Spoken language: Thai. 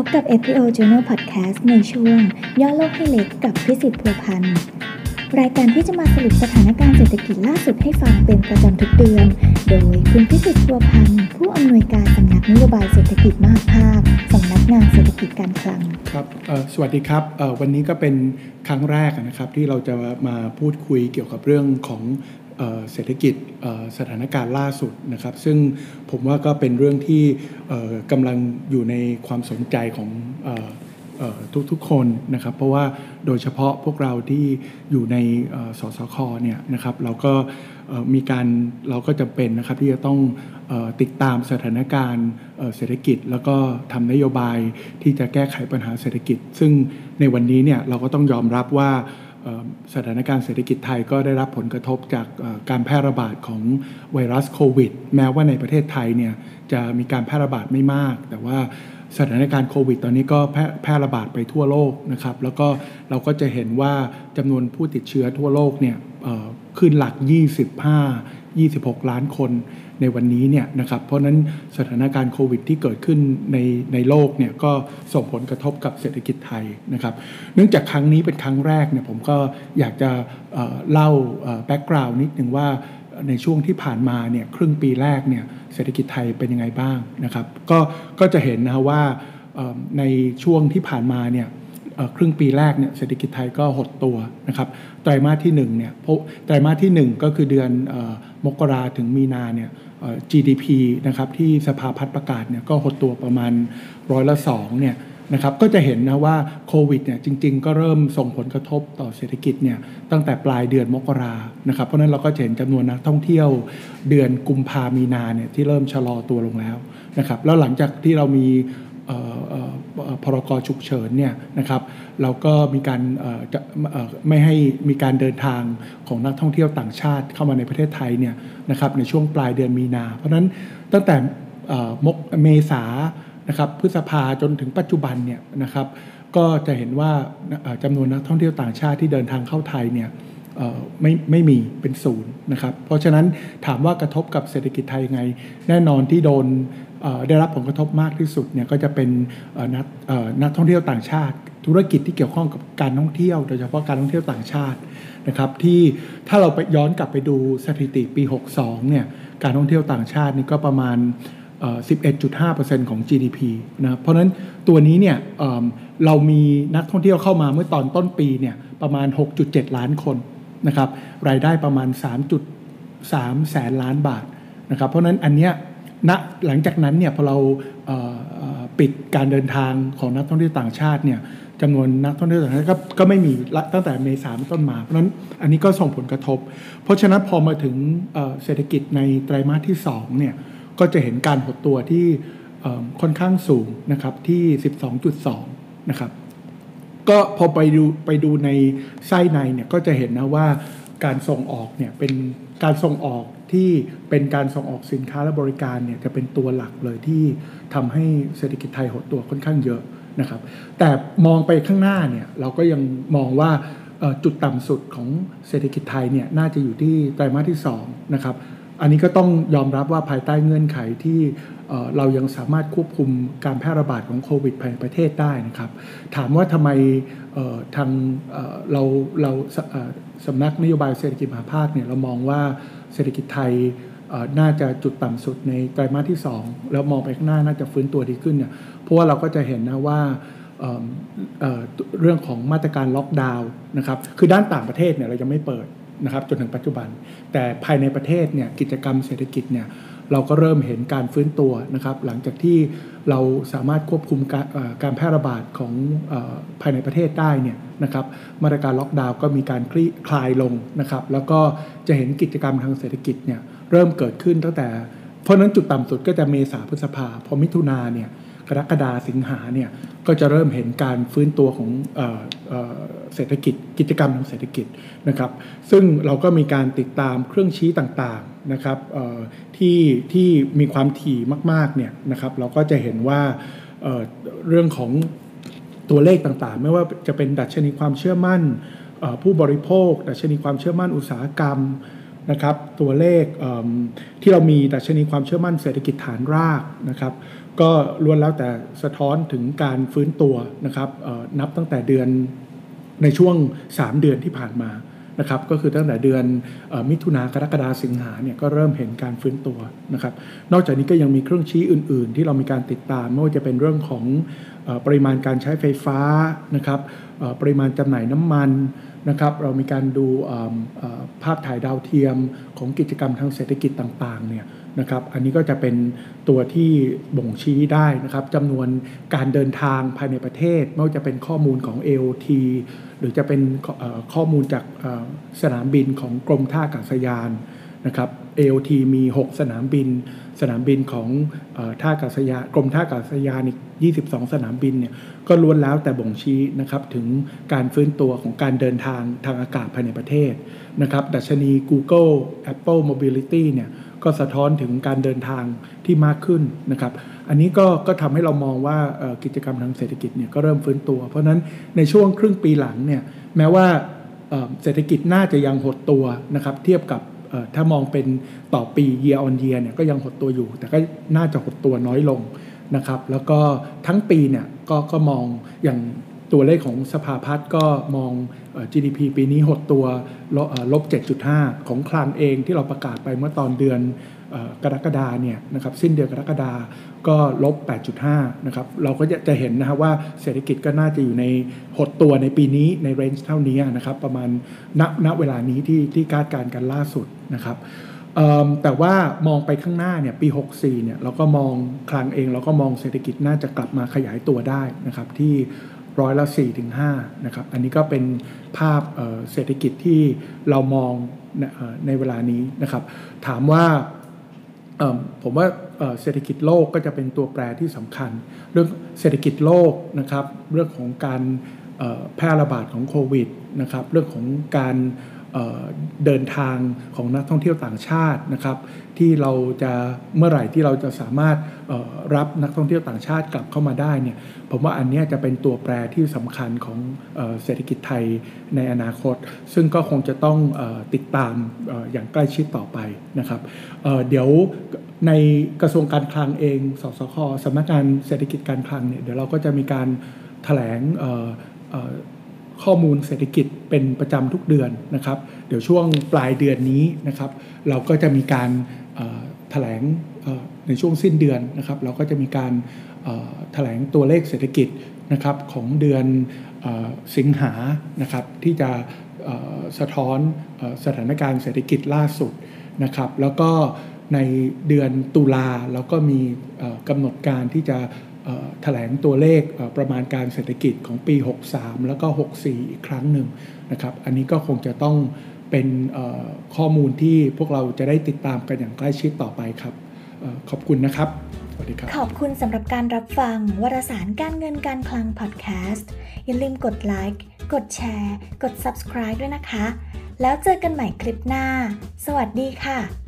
พบกับ FPO Journal Podcast ในช่วง ย่อโลกให้เล็กกับพิสิทธิ์พัวพันธ์รายการที่จะมาสรุปสถานการณ์เศรษฐกิจล่าสุดให้ฟังเป็นประจำทุกเดือน โดยคุณพิสิทธิ์พัวพันธ์ผู้อำนวยการสำนักนโยบายเศรษฐกิจมหาภาคสำนักงานเศรษฐกิจการคลังครับสวัสดีครับวันนี้ก็เป็นครั้งแรกนะครับที่เราจะมาพูดคุยเกี่ยวกับเรื่องของ เศรษฐกิจสถานการณ์ล่าสุดนะครับ ซึ่งผมว่าก็เป็นเรื่องที่กำลังอยู่ในความสนใจของออทุกๆคนนะครับ เพราะว่าโดยเฉพาะพวกเราที่อยู่ในสสคเนี่ยนะครับเราก็มีการเราก็จำเป็นนะครับที่จะต้องอติดตามสถานการณ์เศรษฐกิจ แล้วก็ทำนโยบายที่จะแก้ไขปัญหาเศรษฐกิจ ซึ่งในวันนี้เนี่ยเราก็ต้องยอมรับว่า สถานการณ์เศรษฐกิจไทยก็ได้รับผลกระทบจากการแพร่ระบาดของไวรัสโควิด แม้ว่าในประเทศไทยเนี่ยจะมีการแพร่ระบาดไม่มาก แต่ว่าสถานการณ์โควิด ตอนนี้ก็แพร่แพร่ระบาดไปทั่วโลกนะครับ แล้วก็เราก็จะเห็นว่าจำนวนผู้ติดเชื้อทั่วโลกเนี่ยขึ้นหลัก 25 26 ล้านคนในวันนี้เนี่ยนะครับเพราะนั้นสถานการณ์โควิดที่เกิดขึ้นในในโลกเนี่ยก็ส่งผลกระทบกับเศรษฐกิจไทยนะครับเนื่องจากครั้งนี้เป็นครั้งแรกเนี่ยผมก็อยากจะเล่าแบ็กกราวน์นิดหนึ่งว่าในช่วงที่ผ่านมาเนี่ยครึ่งปีแรกเนี่ยเศรษฐกิจไทยเป็นยังไงบ้างนะครับก็ก็จะเห็นนะว่าในช่วงที่ผ่านมาเนี่ย ครึ่งปีแรกเนี่ยเศรษฐกิจไทยก็หดตัวนะครับไตรมาสที่1เนี่ยเพราะไตรมาสที่ 1 ก็คือเดือนอมกราถึงมีนาเนี่ย GDP นะครับที่สภาพัฒน์ประกาศเนี่ยก็หดตัวประมาณร้อยละสองเนี่ยนะครับก็จะเห็นนะว่าโควิดเนี่ยจริง ๆ ก็เริ่มส่งผลกระทบต่อเศรษฐกิจเนี่ยตั้งแต่ปลายเดือนมกรานะครับเพราะนั้นเราก็เห็นจำนวนนักท่องเที่ยวเดือนกุมภามีนาเนี่ยที่เริ่มชะลอตัวลงแล้วนะครับแล้วหลังจากที่เรามี พรกฉุกเฉินเนี่ยนะครับเราก็มีการจะไม่ให้มีการเดินทางของนักท่องเที่ยวต่างชาติเข้ามาในประเทศไทยเนี่ยนะครับในช่วงปลายเดือนมีนา เพราะนั้นตั้งแต่เมกเมษานะครับพฤษภาจนถึงปัจจุบันเนี่ยนะครับก็จะเห็นว่าจำนวนนักท่องเที่ยวต่างชาติที่เดินทางเข้าไทยเนี่ย ไม่ไม่มีเป็นศูนย์นะครับเพราะฉะนั้นถามว่ากระทบกับเศรษฐกิจไทยยังไง แน่นอนที่โดนได้รับผลกระทบมากที่สุดเนี่ยก็จะเป็นนักนักท่องเที่ยวต่างชาติ ธุรกิจที่เกี่ยวข้องกับการท่องเที่ยว โดยเฉพาะการท่องเที่ยวต่างชาตินะครับที่ถ้าเราไปย้อนกลับไปดูสถิติปี 62เนี่ยการท่องเที่ยวต่างชาตินี่ก็ประมาณเอ่อ11.5%ของ GDP นะเพราะนั้นตัวนี้เนี่ยเเรามีนักท่องเที่ยวเข้ามาเมื่อตอนต้นปีเนี่ยประมาณ 6.7 ล้านคน นะครับรายได้ประมาณ 3.3 แสนล้านบาทนะครับเพราะนั้นอันเนี้ยณหลังจากนั้นเนี่ยพอเราเปิดการเดินทางของนักท่องเที่ยวต่างชาติเนี่ยจำนวนนักท่องเที่ยวต่างชาติก็ก็ไม่มีตั้งแต่เมษาต้นมา เพราะนั้นอันนี้ก็ส่งผลกระทบ เพราะฉะนั้นพอมาถึงเศรษฐกิจในไตรมาสที่2เนี่ยก็จะเห็นการหดตัวที่ค่อนข้างสูงนะครับที่ 12.2 นะครับ ก็พอไปดูไปดูในไส้ในเนี่ยก็จะเห็นนะว่าการส่งออกเนี่ยเป็นการส่งออกที่เป็นการส่งออกสินค้าและบริการเนี่ยจะเป็นตัวหลักเลยที่ทำให้เศรษฐกิจไทยหดตัวค่อนข้างเยอะนะครับ แต่มองไปข้างหน้าเนี่ยเราก็ยังมองว่าจุดต่ำสุดของเศรษฐกิจไทยเนี่ยน่าจะอยู่ที่ไตรมาสที่2นะครับ อันนี้ก็ต้องยอมรับว่าภายใต้เงื่อนไขที่เรายังสามารถควบคุมการแพร่ระบาดของโควิดภายในประเทศได้นะครับ ถามว่าทำไมทางเเราเราสสำนักนโยบายเศรษฐกิจมหาภาคเนี่ยเรามองว่าเศรษฐกิจไทยน่าจะจุดต่ำสุดในไตรมาสที่ 2 แล้วมองไปข้างหน้าน่าจะฟื้นตัวดีขึ้นเนี่ยเพราะว่าเราก็จะเห็นนะว่าเเเรื่องของมาตรการล็อกดาวน์นะครับคือด้านต่างประเทศเนี่ยเรายังไม่เปิด นะครับจนถึงปัจจุบัน แต่ภายในประเทศเนี่ยกิจกรรมเศรษฐกิจเนี่ยเราก็เริ่มเห็นการฟื้นตัวนะครับหลังจากที่เราสามารถควบคุมการการแพร่ระบาดของอภายในประเทศได้เนี่ยนะครับมาตรการล็อกดาวน์ก็มีการคลี่คลายลงนะครับแล้วก็จะเห็นกิจกรรมทางเศรษฐกิจเนี่ยเริ่มเกิดขึ้นตั้งแต่ เพราะฉะนั้นจุดต่ำสุดก็จะเมษาพฤษภาพอมิถุนาเนี่ย กรกฎาสิงหาเนี่ยก็จะเริ่มเห็นการฟื้นตัวของเออเออเศรษฐกิจกิจกรรมทางเศรษฐกิจนะครับ ซึ่งเราก็มีการติดตามเครื่องชี้ต่างๆนะครับที่ที่มีความถี่มากๆเนี่ยนะครับ เราก็จะเห็นว่าเเรื่องของตัวเลขต่างๆ ไม่ว่าจะเป็นดัชนีความเชื่อมั่นผู้บริโภค ดัชนีความเชื่อมั่นอุตสาหกรรมนะครับ ตัวเลขที่เรามีดัชนีความเชื่อมั่นเศรษฐกิจฐานรากนะครับ ก็ล้วนแล้วแต่สะท้อนถึงการฟื้นตัวนะครับนับตั้งแต่เดือนในช่วง 3 เดือนที่ผ่านมานะครับก็คือตั้งแต่เดือนมิถุนากรกฎาสิงหาเนี่ยก็เริ่มเห็นการฟื้นตัวนะครับนอกจากนี้ก็ยังมีเครื่องชี้อื่น ๆ ที่เรามีการติดตามไม่ว่าจะเป็นเรื่องของปริมาณการใช้ไฟฟ้านะครับปริมาณจำหน่ายน้ำมันนะครับเรามีการดูภาพถ่ายดาวเทียมของกิจกรรมทางเศรษฐกิจต่างๆเนี่ย นะครับ อันนี้ก็จะเป็นตัวที่บ่งชี้ได้นะครับจำนวนการเดินทางภายในประเทศ ไม่ว่าจะเป็นข้อมูลของ AOT หรือจะเป็นข้อมูลจากสนามบินของกรมท่าอากาศยานนะครับ AOT มี 6 สนามบิน สนามบินของท่าอากาศยานกรมท่าอากาศยานอีก 22 สนามบินเนี่ยก็ล้วนแล้วแต่บ่งชี้นะครับถึงการฟื้นตัวของการเดินทางทางอากาศภายในประเทศนะครับดัชนี Google Apple Mobility เนี่ย ก็สะท้อนถึงการเดินทางที่มากขึ้นนะครับ อันนี้ก็ก็ทำให้เรามองว่ากิจกรรมทางเศรษฐกิจเนี่ยก็เริ่มฟื้นตัว เพราะนั้นในช่วงครึ่งปีหลังเนี่ยแม้ว่าเศรษฐกิจน่าจะยังหดตัวนะครับเทียบกับถ้ามองเป็นต่อปี year on year เนี่ยก็ยังหดตัวอยู่ แต่ก็น่าจะหดตัวน้อยลงนะครับ แล้วก็ทั้งปีเนี่ยก็ก็มองอย่าง ตัวเลขของสภาพัฒน์ก็มอง GDP ปีนี้หดตัวลบ 7.5 ของคลังเองที่เราประกาศไปเมื่อตอนเดือนกรกฎาเนี่ยนะครับสิ้นเดือนกรกฎาก็ลบ 8.5 นะครับ เราก็จะเห็นนะครับว่าเศรษฐกิจก็น่าจะอยู่ในหดตัวในปีนี้ในเรนจ์เท่านี้นะครับ ประมาณณณเวลานี้ที่ที่คาดการณ์กันล่าสุดนะครับแต่ว่ามองไปข้างหน้าเนี่ยปี 64 เนี่ยเราก็มองคลังเองเราก็มองเศรษฐกิจน่าจะกลับมาขยายตัวได้นะครับที่ ร้อยละ4ถึง5นะครับ อันนี้ก็เป็นภาพเศรษฐกิจที่เรามองในเวลานี้นะครับ ถามว่าผมว่าเศรษฐกิจโลกก็จะเป็นตัวแปรที่สำคัญ เรื่องเศรษฐกิจโลกนะครับ เรื่องของการแพร่ระบาดของโควิดนะครับ เรื่องของการ เดินทางของนักท่องเที่ยวต่างชาตินะครับ ที่เราจะเมื่อไหร่ที่เราจะสามารถรับนักท่องเที่ยวต่างชาติกลับเข้ามาได้เนี่ยผมว่าอันนี้จะเป็นตัวแปรที่สำคัญของเศรษฐกิจไทยในอนาคต ซึ่งก็คงจะต้องติดตามอย่างใกล้ชิดต่อไปนะครับเดี๋ยวในกระทรวงการคลังเอง สสคสำนักงานเศรษฐกิจการคลังเนี่ยเดี๋ยวเราก็จะมีการถแถลง ข้อมูลเศรษฐกิจเป็นประจำทุกเดือนนะครับ เดี๋ยวช่วงปลายเดือนนี้นะครับ เราก็จะมีการแถลงในช่วงสิ้นเดือนนะครับ เราก็จะมีการแถลงตัวเลขเศรษฐกิจนะครับของเดือนสิงหานะครับที่จะสะท้อนสถานการณ์เศรษฐกิจล่าสุดนะครับ แล้วก็ในเดือนตุลาเราก็มีกำหนดการที่จะ แถลงตัวเลขประมาณการเศรษฐกิจของปี 63 แล้วก็ 64 อีกครั้งหนึ่งนะครับ อันนี้ก็คงจะต้องเป็นข้อมูลที่พวกเราจะได้ติดตามกันอย่างใกล้ชิดต่อไปครับขอบคุณนะครับ สวัสดีครับ ขอบคุณสำหรับการรับฟังวารสารการเงินการคลังพอดแคสต์ อย่าลืมกดไลค์ กดแชร์ กด subscribe ด้วยนะคะ แล้วเจอกันใหม่คลิปหน้า สวัสดีค่ะ